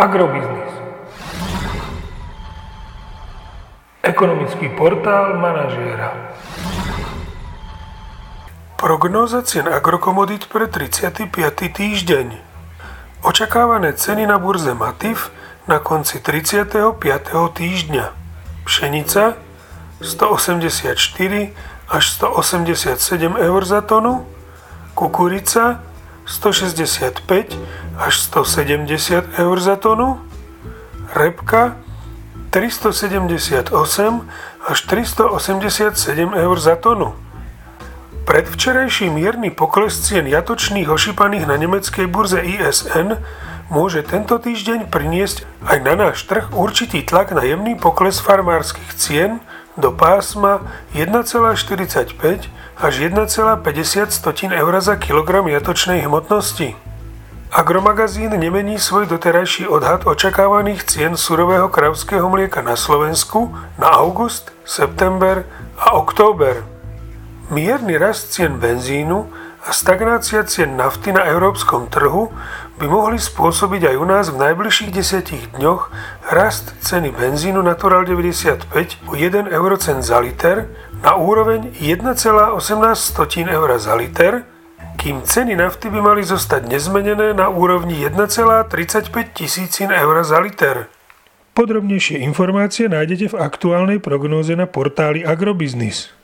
Agrobiznis. Ekonomický portál manažéra. Prognóza cien agrokomodít pre 35. týždeň. Očakávané ceny na burze Matif na konci 35. týždňa. Pšenica 184 až 187 eur za tonu, kukurica 165 až 170 eur za tonu, repka 378 až 387 eur za tonu. Predvčerajší mierny pokles cien jatočných ošípaných na nemeckej burze ISN môže tento týždeň priniesť aj na náš trh určitý tlak na jemný pokles farmárskych cien do pásma 1,45 až 1,50 eur za kilogram jatočnej hmotnosti. Agromagazín nemení svoj doterajší odhad očakávaných cien surového kravského mlieka na Slovensku na august, september a október. Mierny rast cien benzínu a stagnácia cien nafty na európskom trhu by mohli spôsobiť aj u nás v najbližších desiatich dňoch rast ceny benzínu Natural 95 o 1 eurocent za liter na úroveň 1,18 eur za liter, kým ceny nafty by mali zostať nezmenené na úrovni 1,35 tisícin eur za liter. Podrobnejšie informácie nájdete v aktuálnej prognóze na portáli Agrobiznis.